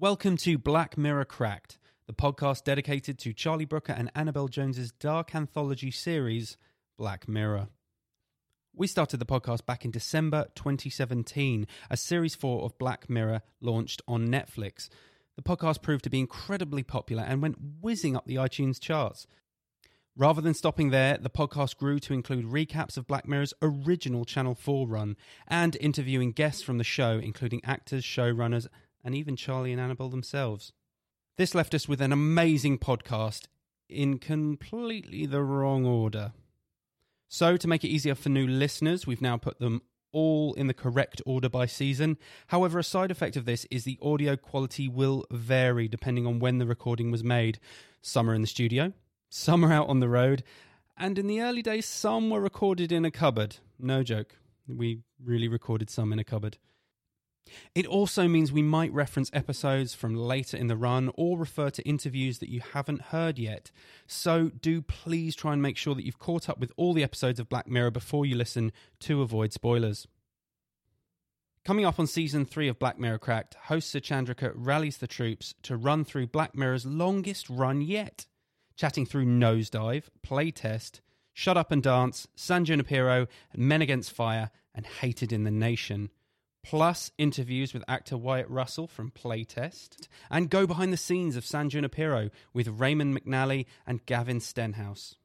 Welcome to Black Mirror Cracked, the podcast dedicated to Charlie Brooker and Annabel Jones's dark anthology series, Black Mirror. We started the podcast back in December 2017 as Series 4 of Black Mirror launched on Netflix. The podcast proved to be incredibly popular and went whizzing up the iTunes charts. Rather than stopping there, the podcast grew to include recaps of Black Mirror's original Channel 4 run and interviewing guests from the show, including actors, showrunners, and even Charlie and Annabel themselves. This left us with an amazing podcast in completely the wrong order. So, to make it easier for new listeners, we've now put them all in the correct order by season. However, a side effect of this is the audio quality will vary depending on when the recording was made. Some are in the studio, some are out on the road, and in the early days, some were recorded in a cupboard. No joke. We really recorded some in a cupboard. It also means we might reference episodes from later in the run or refer to interviews that you haven't heard yet. So do please try and make sure that you've caught up with all the episodes of Black Mirror before you listen to avoid spoilers. Coming up on season 3 of Black Mirror Cracked, host Sir Chandrika rallies the troops to run through Black Mirror's longest run yet, chatting through Nosedive, Playtest, Shut Up and Dance, San Junipero, Men Against Fire, and Hated in the Nation plus interviews with actor Wyatt Russell from Playtest, and go behind the scenes of San Junipero with Raymond McAnally and Gavin Stenhouse.